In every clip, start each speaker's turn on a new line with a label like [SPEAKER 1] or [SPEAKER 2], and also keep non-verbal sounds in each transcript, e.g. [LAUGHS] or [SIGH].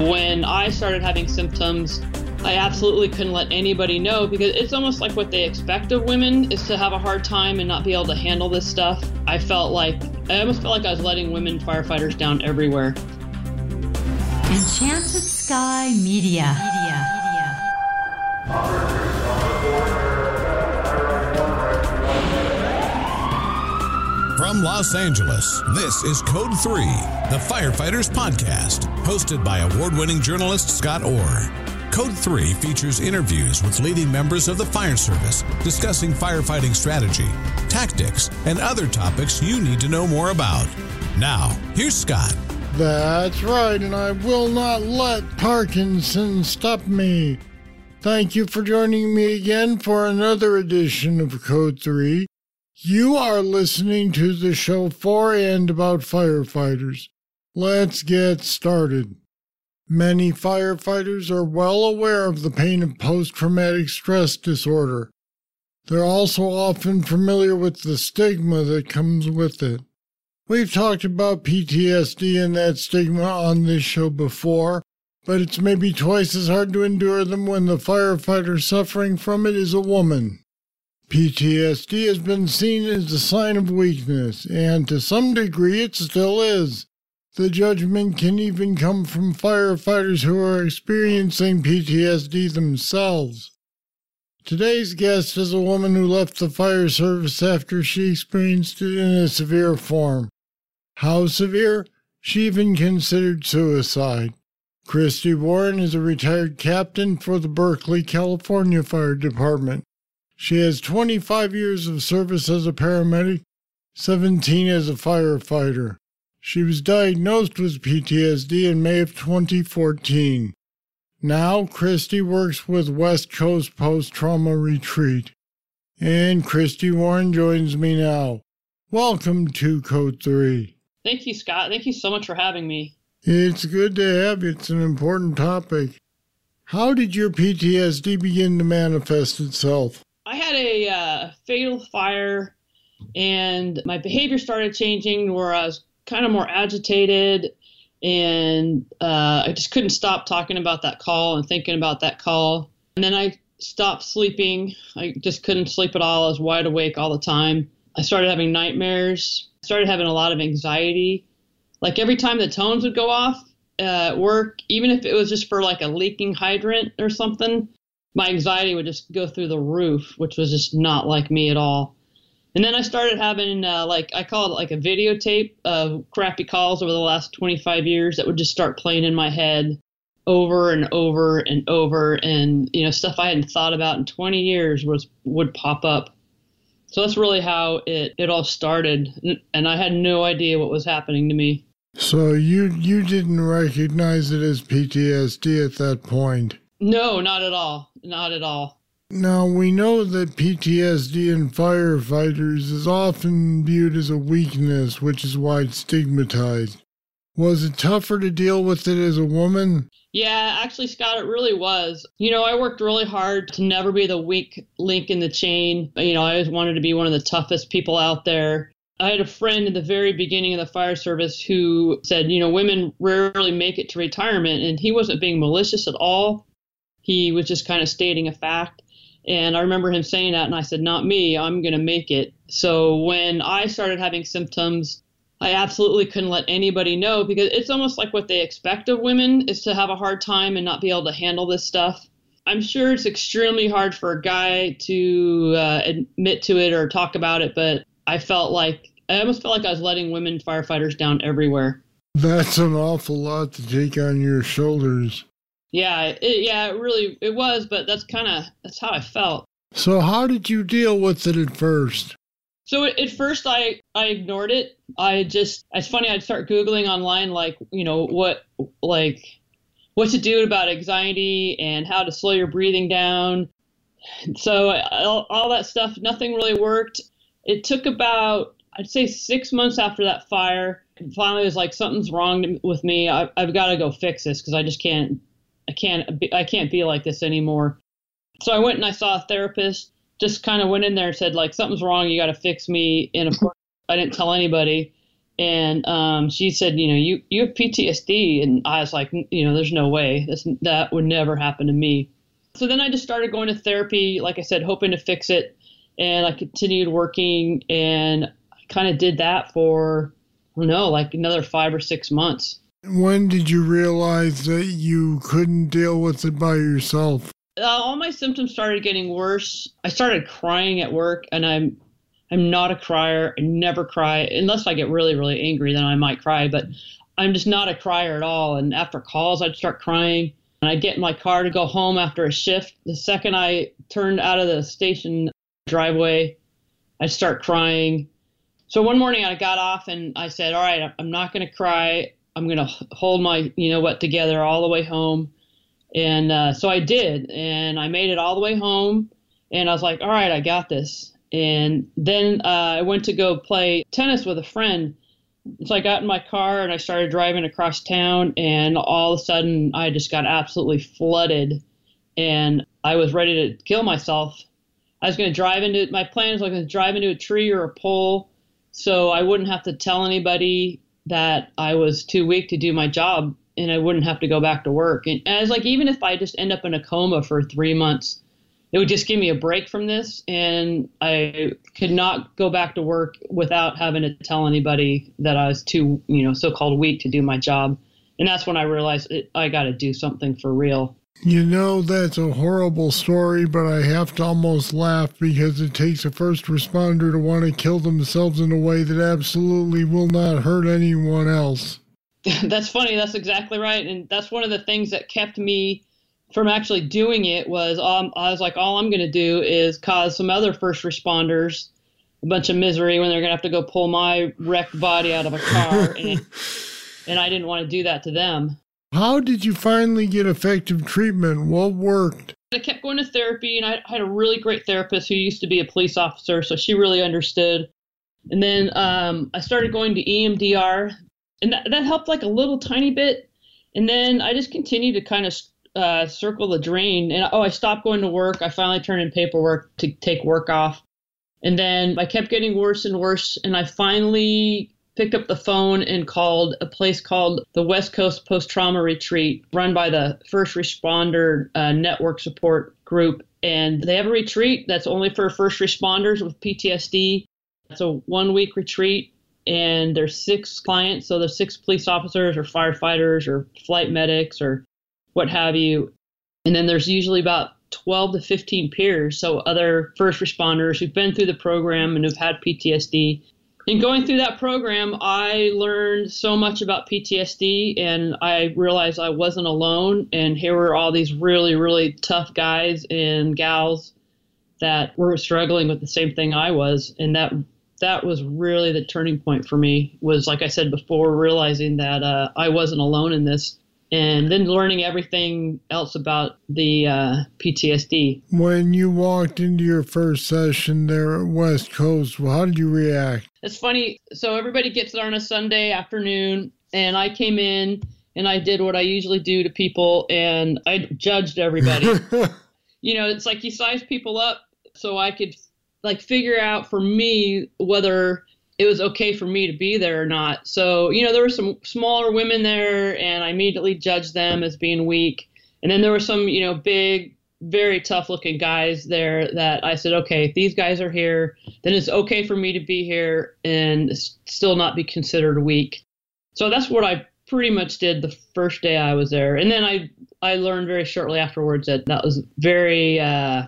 [SPEAKER 1] When I started having symptoms, I absolutely couldn't let anybody know because it's almost like what they expect of women is to have a hard time and not be able to handle this stuff. I felt like I almost felt like I was letting women firefighters down everywhere.
[SPEAKER 2] Enchanted Sky Media. Media.
[SPEAKER 3] From Los Angeles, this is Code 3, the Firefighters Podcast, hosted by award winning journalist Scott Orr. Code 3 features interviews with leading members of the fire service discussing firefighting strategy, tactics, and other topics you need to know more about. Now, here's Scott.
[SPEAKER 4] That's right, and I will not let Parkinson stop me. Thank you for joining me again for another edition of Code 3. You are listening to the show for and about firefighters. Let's get started. Many firefighters are well aware of the pain of post traumatic stress disorder. They're also often familiar with the stigma that comes with it. We've talked about PTSD and that stigma on this show before, but it's maybe twice as hard to endure them when the firefighter suffering from it is a woman. PTSD has been seen as a sign of weakness, and to some degree it still is. The judgment can even come from firefighters who are experiencing PTSD themselves. Today's guest is a woman who left the fire service after she experienced it in a severe form. How severe? She even considered suicide. Christy Warren is a retired captain for the Berkeley, California Fire Department. She has 25 years of service as a paramedic, 17 as a firefighter. She was diagnosed with PTSD in May of 2014. Now, Christy works with West Coast Post Trauma Retreat. And Christy Warren joins me now. Welcome to Code 3.
[SPEAKER 1] Thank you, Scott. Thank you so much for having me.
[SPEAKER 4] It's good to have you. It's an important topic. How did your PTSD begin to manifest itself?
[SPEAKER 1] I had a uh, fatal fire, and my behavior started changing where I was kind of more agitated, and uh, I just couldn't stop talking about that call and thinking about that call. And then I stopped sleeping. I just couldn't sleep at all. I was wide awake all the time. I started having nightmares. I started having a lot of anxiety. Like every time the tones would go off uh, at work, even if it was just for like a leaking hydrant or something, my anxiety would just go through the roof, which was just not like me at all. And then I started having uh, like I call it like a videotape of crappy calls over the last 25 years that would just start playing in my head over and over and over, and you know stuff I hadn't thought about in 20 years was would pop up. So that's really how it it all started, and I had no idea what was happening to me.
[SPEAKER 4] So you you didn't recognize it as PTSD at that point.
[SPEAKER 1] No, not at all. Not at all.
[SPEAKER 4] Now, we know that PTSD in firefighters is often viewed as a weakness, which is why it's stigmatized. Was it tougher to deal with it as a woman?
[SPEAKER 1] Yeah, actually, Scott, it really was. You know, I worked really hard to never be the weak link in the chain. You know, I always wanted to be one of the toughest people out there. I had a friend in the very beginning of the fire service who said, you know, women rarely make it to retirement, and he wasn't being malicious at all. He was just kind of stating a fact. And I remember him saying that, and I said, Not me, I'm going to make it. So when I started having symptoms, I absolutely couldn't let anybody know because it's almost like what they expect of women is to have a hard time and not be able to handle this stuff. I'm sure it's extremely hard for a guy to uh, admit to it or talk about it, but I felt like I almost felt like I was letting women firefighters down everywhere.
[SPEAKER 4] That's an awful lot to take on your shoulders.
[SPEAKER 1] Yeah, it, yeah, it really it was, but that's kind of that's how I felt.
[SPEAKER 4] So how did you deal with it at first?
[SPEAKER 1] So at first I I ignored it. I just it's funny I'd start googling online like, you know, what like what to do about anxiety and how to slow your breathing down. So all, all that stuff nothing really worked. It took about I'd say 6 months after that fire finally was like something's wrong with me. I, I've got to go fix this because I just can't I can't be, I can't be like this anymore. So I went and I saw a therapist. Just kind of went in there and said like something's wrong. You got to fix me. And of course I didn't tell anybody. And um, she said, you know, you, you have PTSD. And I was like, you know, there's no way. That's, that would never happen to me. So then I just started going to therapy, like I said, hoping to fix it. And I continued working and kind of did that for, I don't know, like another five or six months.
[SPEAKER 4] When did you realize that you couldn't deal with it by yourself?
[SPEAKER 1] Uh, all my symptoms started getting worse. I started crying at work, and I'm I'm not a crier. I never cry unless I get really really angry. Then I might cry, but I'm just not a crier at all. And after calls, I'd start crying. And I'd get in my car to go home after a shift. The second I turned out of the station driveway, I'd start crying. So one morning I got off and I said, "All right, I'm not going to cry. I'm going to hold my you know what together all the way home." And uh, so I did, and I made it all the way home. And I was like, all right, I got this. And then uh, I went to go play tennis with a friend. So I got in my car and I started driving across town, and all of a sudden I just got absolutely flooded, and I was ready to kill myself. I was going to drive into my plan was going to drive into a tree or a pole, so I wouldn't have to tell anybody that I was too weak to do my job and I wouldn't have to go back to work. And, and I was like, even if I just end up in a coma for three months, it would just give me a break from this, and I could not go back to work without having to tell anybody that I was too, you know, so-called weak to do my job. And that's when I realized it, I got to do something for real.
[SPEAKER 4] You know, that's a horrible story, but I have to almost laugh because it takes a first responder to want to kill themselves in a way that absolutely will not hurt anyone else. [LAUGHS]
[SPEAKER 1] that's funny. That's exactly right. And that's one of the things that kept me from actually doing it was um, I was like, all I'm going to do is cause some other first responders a bunch of misery when they're going to have to go pull my wrecked body out of a car. [LAUGHS] and, and I didn't want to do that to them.
[SPEAKER 4] How did you finally get effective treatment? What worked?
[SPEAKER 1] I kept going to therapy, and I had a really great therapist who used to be a police officer, so she really understood. And then um, I started going to EMDR, and that, that helped like a little tiny bit. And then I just continued to kind of uh, circle the drain. And oh, I stopped going to work. I finally turned in paperwork to take work off. And then I kept getting worse and worse. And I finally picked up the phone and called a place called the West Coast Post Trauma Retreat, run by the First Responder uh, Network Support Group. And they have a retreat that's only for first responders with PTSD. It's a one week retreat and there's six clients. So there's six police officers or firefighters or flight medics or what have you. And then there's usually about 12 to 15 peers, so other first responders who've been through the program and who've had PTSD. In going through that program, I learned so much about PTSD and I realized I wasn't alone. And here were all these really, really tough guys and gals that were struggling with the same thing I was. And that that was really the turning point for me was like i said before realizing that uh, i wasn't alone in this and then learning everything else about the uh, ptsd
[SPEAKER 4] when you walked into your first session there at west coast how did you react?
[SPEAKER 1] It's funny. So everybody gets there on a sunday afternoon and i came in and i did what i usually do to people and i judged everybody. [LAUGHS] You know it's like you size people up so i could like figure out for me whether it was okay for me to be there or not. So, you know, there were some smaller women there and I immediately judged them as being weak. And then there were some, you know, big, very tough looking guys there that I said, okay, if these guys are here, then it's okay for me to be here and still not be considered weak. So that's what I pretty much did the first day I was there. And then I I learned very shortly afterwards that that was very uh,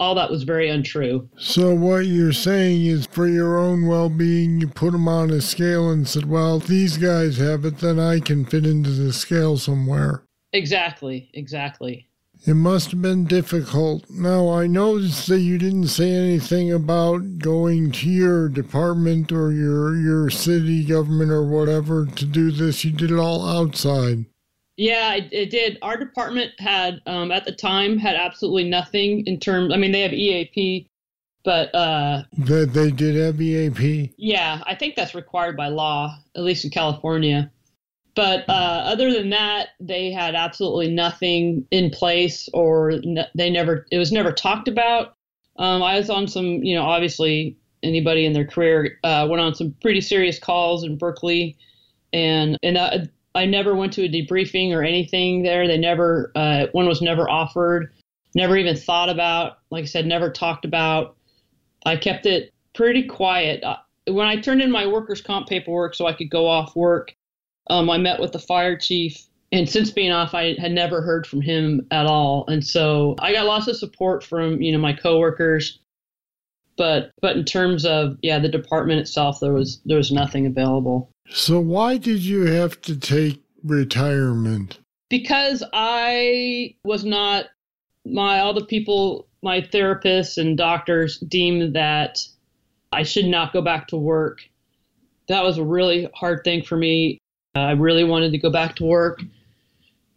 [SPEAKER 1] all that was very untrue.
[SPEAKER 4] So, what you're saying is for your own well being, you put them on a scale and said, well, if these guys have it, then I can fit into the scale somewhere.
[SPEAKER 1] Exactly, exactly.
[SPEAKER 4] It must have been difficult. Now, I noticed that you didn't say anything about going to your department or your, your city government or whatever to do this. You did it all outside.
[SPEAKER 1] Yeah, it, it did. Our department had, um, at the time, had absolutely nothing in terms. I mean, they have EAP, but uh,
[SPEAKER 4] that they did have EAP.
[SPEAKER 1] Yeah, I think that's required by law, at least in California. But uh, other than that, they had absolutely nothing in place, or they never. It was never talked about. Um, I was on some, you know, obviously anybody in their career. Uh, went on some pretty serious calls in Berkeley, and and I, I never went to a debriefing or anything there. They never uh, one was never offered, never even thought about. Like I said, never talked about. I kept it pretty quiet. Uh, when I turned in my workers' comp paperwork so I could go off work, um, I met with the fire chief and since being off i had never heard from him at all and so i got lots of support from you know my coworkers but but in terms of yeah the department itself there was there was nothing available.
[SPEAKER 4] So why did you have to take retirement?
[SPEAKER 1] Because i was not my all the people my therapists and doctors deemed that i should not go back to work. That was a really hard thing for me. Uh, I really wanted to go back to work.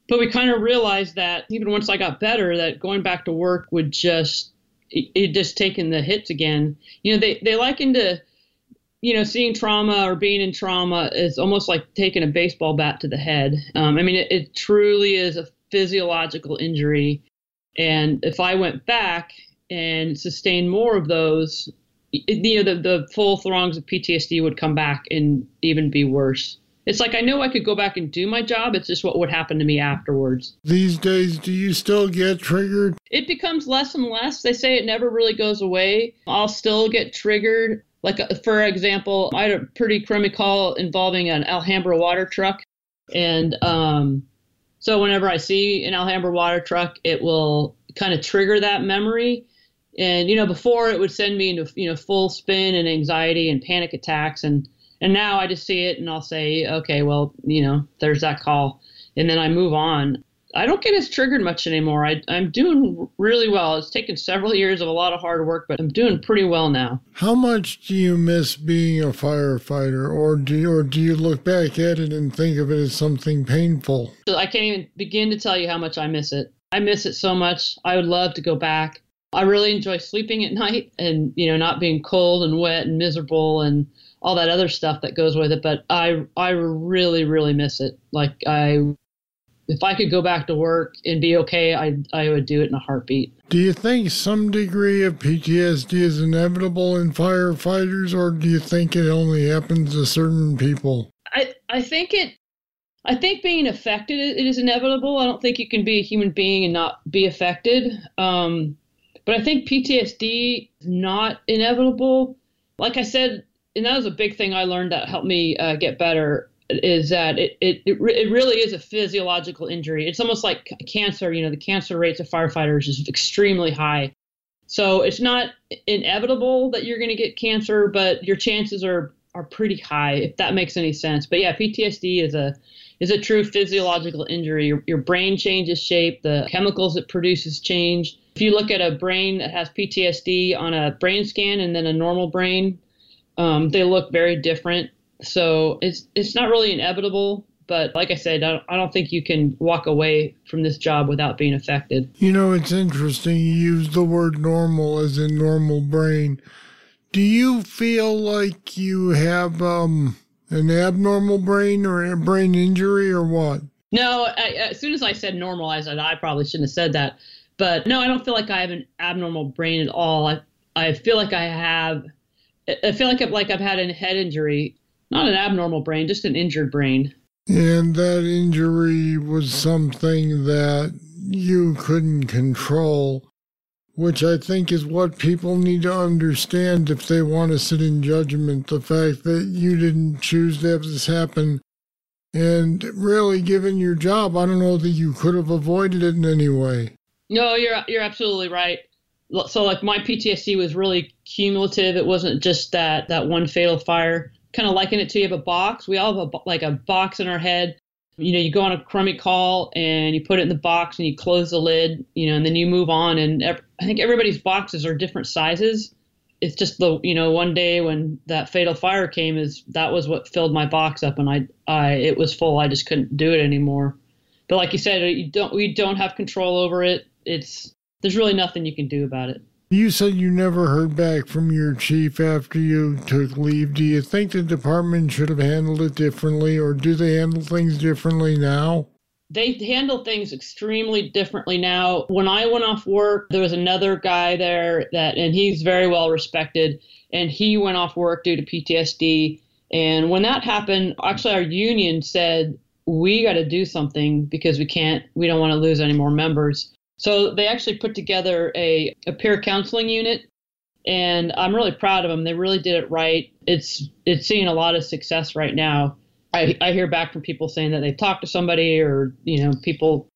[SPEAKER 1] But we kind of realized that even once I got better, that going back to work would just it, it just taking the hits again. You know, they they liken to you know seeing trauma or being in trauma is almost like taking a baseball bat to the head. Um, I mean, it, it truly is a physiological injury, and if I went back and sustained more of those, you know, the, the full throngs of PTSD would come back and even be worse. It's like I know I could go back and do my job. It's just what would happen to me afterwards.
[SPEAKER 4] These days, do you still get triggered?
[SPEAKER 1] It becomes less and less. They say it never really goes away. I'll still get triggered. Like, uh, for example, I had a pretty crummy call involving an Alhambra water truck. And um, so whenever I see an Alhambra water truck, it will kind of trigger that memory. And, you know, before it would send me into, you know, full spin and anxiety and panic attacks. And and now I just see it and I'll say, okay, well, you know, there's that call. And then I move on. I don't get as triggered much anymore. I, I'm doing really well. It's taken several years of a lot of hard work, but I'm doing pretty well now.
[SPEAKER 4] How much do you miss being a firefighter, or do you, or do you look back at it and think of it as something painful?
[SPEAKER 1] I can't even begin to tell you how much I miss it. I miss it so much. I would love to go back. I really enjoy sleeping at [LAUGHS] night and you know not being cold and wet and miserable and all that other stuff that goes with it. But I I really really miss it. Like I, if I could go back to work and be okay, I I would do it in a heartbeat.
[SPEAKER 4] Do you think some degree of PTSD is inevitable in firefighters, or do you think it only happens to certain people?
[SPEAKER 1] I I think it. I think being affected it is inevitable. I don't think you can be a human being and not be affected. Um, but I think PTSD is not inevitable. Like I said and that was a big thing I learned that helped me uh, get better is that it, it, it, it, really is a physiological injury. It's almost like cancer. You know, the cancer rates of firefighters is extremely high. So it's not inevitable that you're going to get cancer, but your chances are are pretty high if that makes any sense. But yeah, PTSD is a is a true physiological injury. Your, your brain changes shape, the chemicals it produces change. If you look at a brain that has PTSD on a brain scan and then a normal brain, um, they look very different. So it's it's not really inevitable, but like I said, I don't, I don't think you can walk away from this job without being affected.
[SPEAKER 4] You know, it's interesting. You use the word normal as in normal brain. Do you feel like you have um, an abnormal brain or a brain injury or what?
[SPEAKER 1] No, I, as soon as I said normal, I said I probably shouldn't have said that. But no, I don't feel like I have an abnormal brain at all. I, I feel like I have I feel like I've like I've had a head injury, not an abnormal brain, just an injured brain.
[SPEAKER 4] And that injury was something that you couldn't control, which I think is what people need to understand if they want to sit in judgment. The fact that you didn't choose to have this happen. And really, given your job, I don't know that you could have avoided it in any way.
[SPEAKER 1] No, you're you're absolutely right so like my PTSD was really cumulative. It wasn't just that that one fatal fire. Kind of liken it to you have a box. We all have a, like a box in our head. You know, you go on a crummy call and you put it in the box and you close the lid. You know, and then you move on. And I think everybody's boxes are different sizes. It's just the you know one day when that fatal fire came is that was what filled my box up and I I it was full. I just couldn't do it anymore. But like you said, you don't we don't have control over it. It's there's really nothing you can do about it.
[SPEAKER 4] You said you never heard back from your chief after you took leave. Do you think the department should have handled it differently, or do they handle things differently now?
[SPEAKER 1] they handle things extremely differently now. When I went off work, there was another guy there that, and he's very well respected, and he went off work due to PTSD. And when that happened, actually, our union said, we got to do something because we can't, we don't want to lose any more members. So they actually put together a, a peer counseling unit, and I'm really proud of them. They really did it right. It's it's seeing a lot of success right now. I, I hear back from people saying that they've talked to somebody or you know people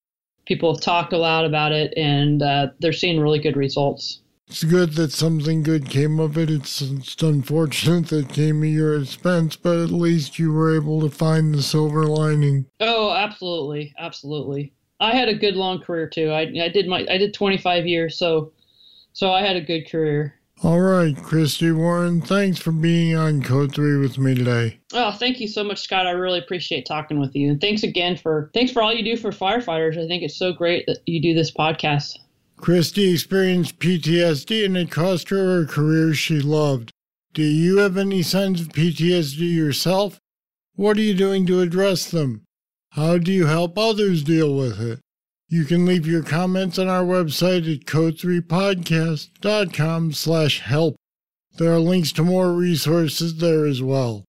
[SPEAKER 1] people have talked a lot about it and uh, they're seeing really good results.
[SPEAKER 4] It's good that something good came of it. It's, it's unfortunate that it came at your expense, but at least you were able to find the silver lining.
[SPEAKER 1] Oh, absolutely, absolutely. I had a good long career too. I, I did my I did 25 years, so so I had a good career.
[SPEAKER 4] All right, Christy Warren, thanks for being on Code 3 with me today.
[SPEAKER 1] Oh, thank you so much, Scott. I really appreciate talking with you. And thanks again for thanks for all you do for firefighters. I think it's so great that you do this podcast.
[SPEAKER 4] Christy experienced PTSD and it cost her a career she loved. Do you have any signs of PTSD yourself? What are you doing to address them? How do you help others deal with it? You can leave your comments on our website at code3podcast.com slash help. There are links to more resources there as well.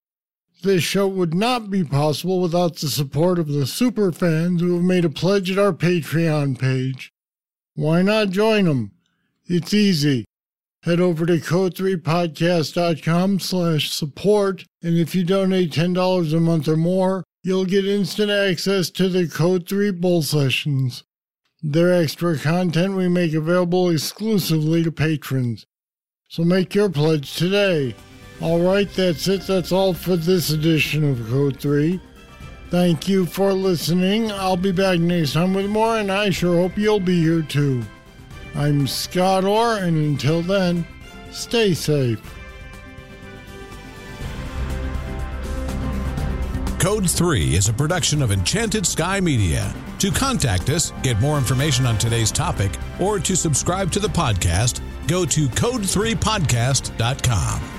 [SPEAKER 4] This show would not be possible without the support of the super fans who have made a pledge at our Patreon page. Why not join them? It's easy. Head over to code3podcast.com slash support, and if you donate $10 a month or more, you'll get instant access to the Code 3 Bull Sessions. They're extra content we make available exclusively to patrons. So make your pledge today. All right, that's it. That's all for this edition of Code 3. Thank you for listening. I'll be back next time with more, and I sure hope you'll be here too. I'm Scott Orr, and until then, stay safe.
[SPEAKER 3] Code 3 is a production of Enchanted Sky Media. To contact us, get more information on today's topic, or to subscribe to the podcast, go to code3podcast.com.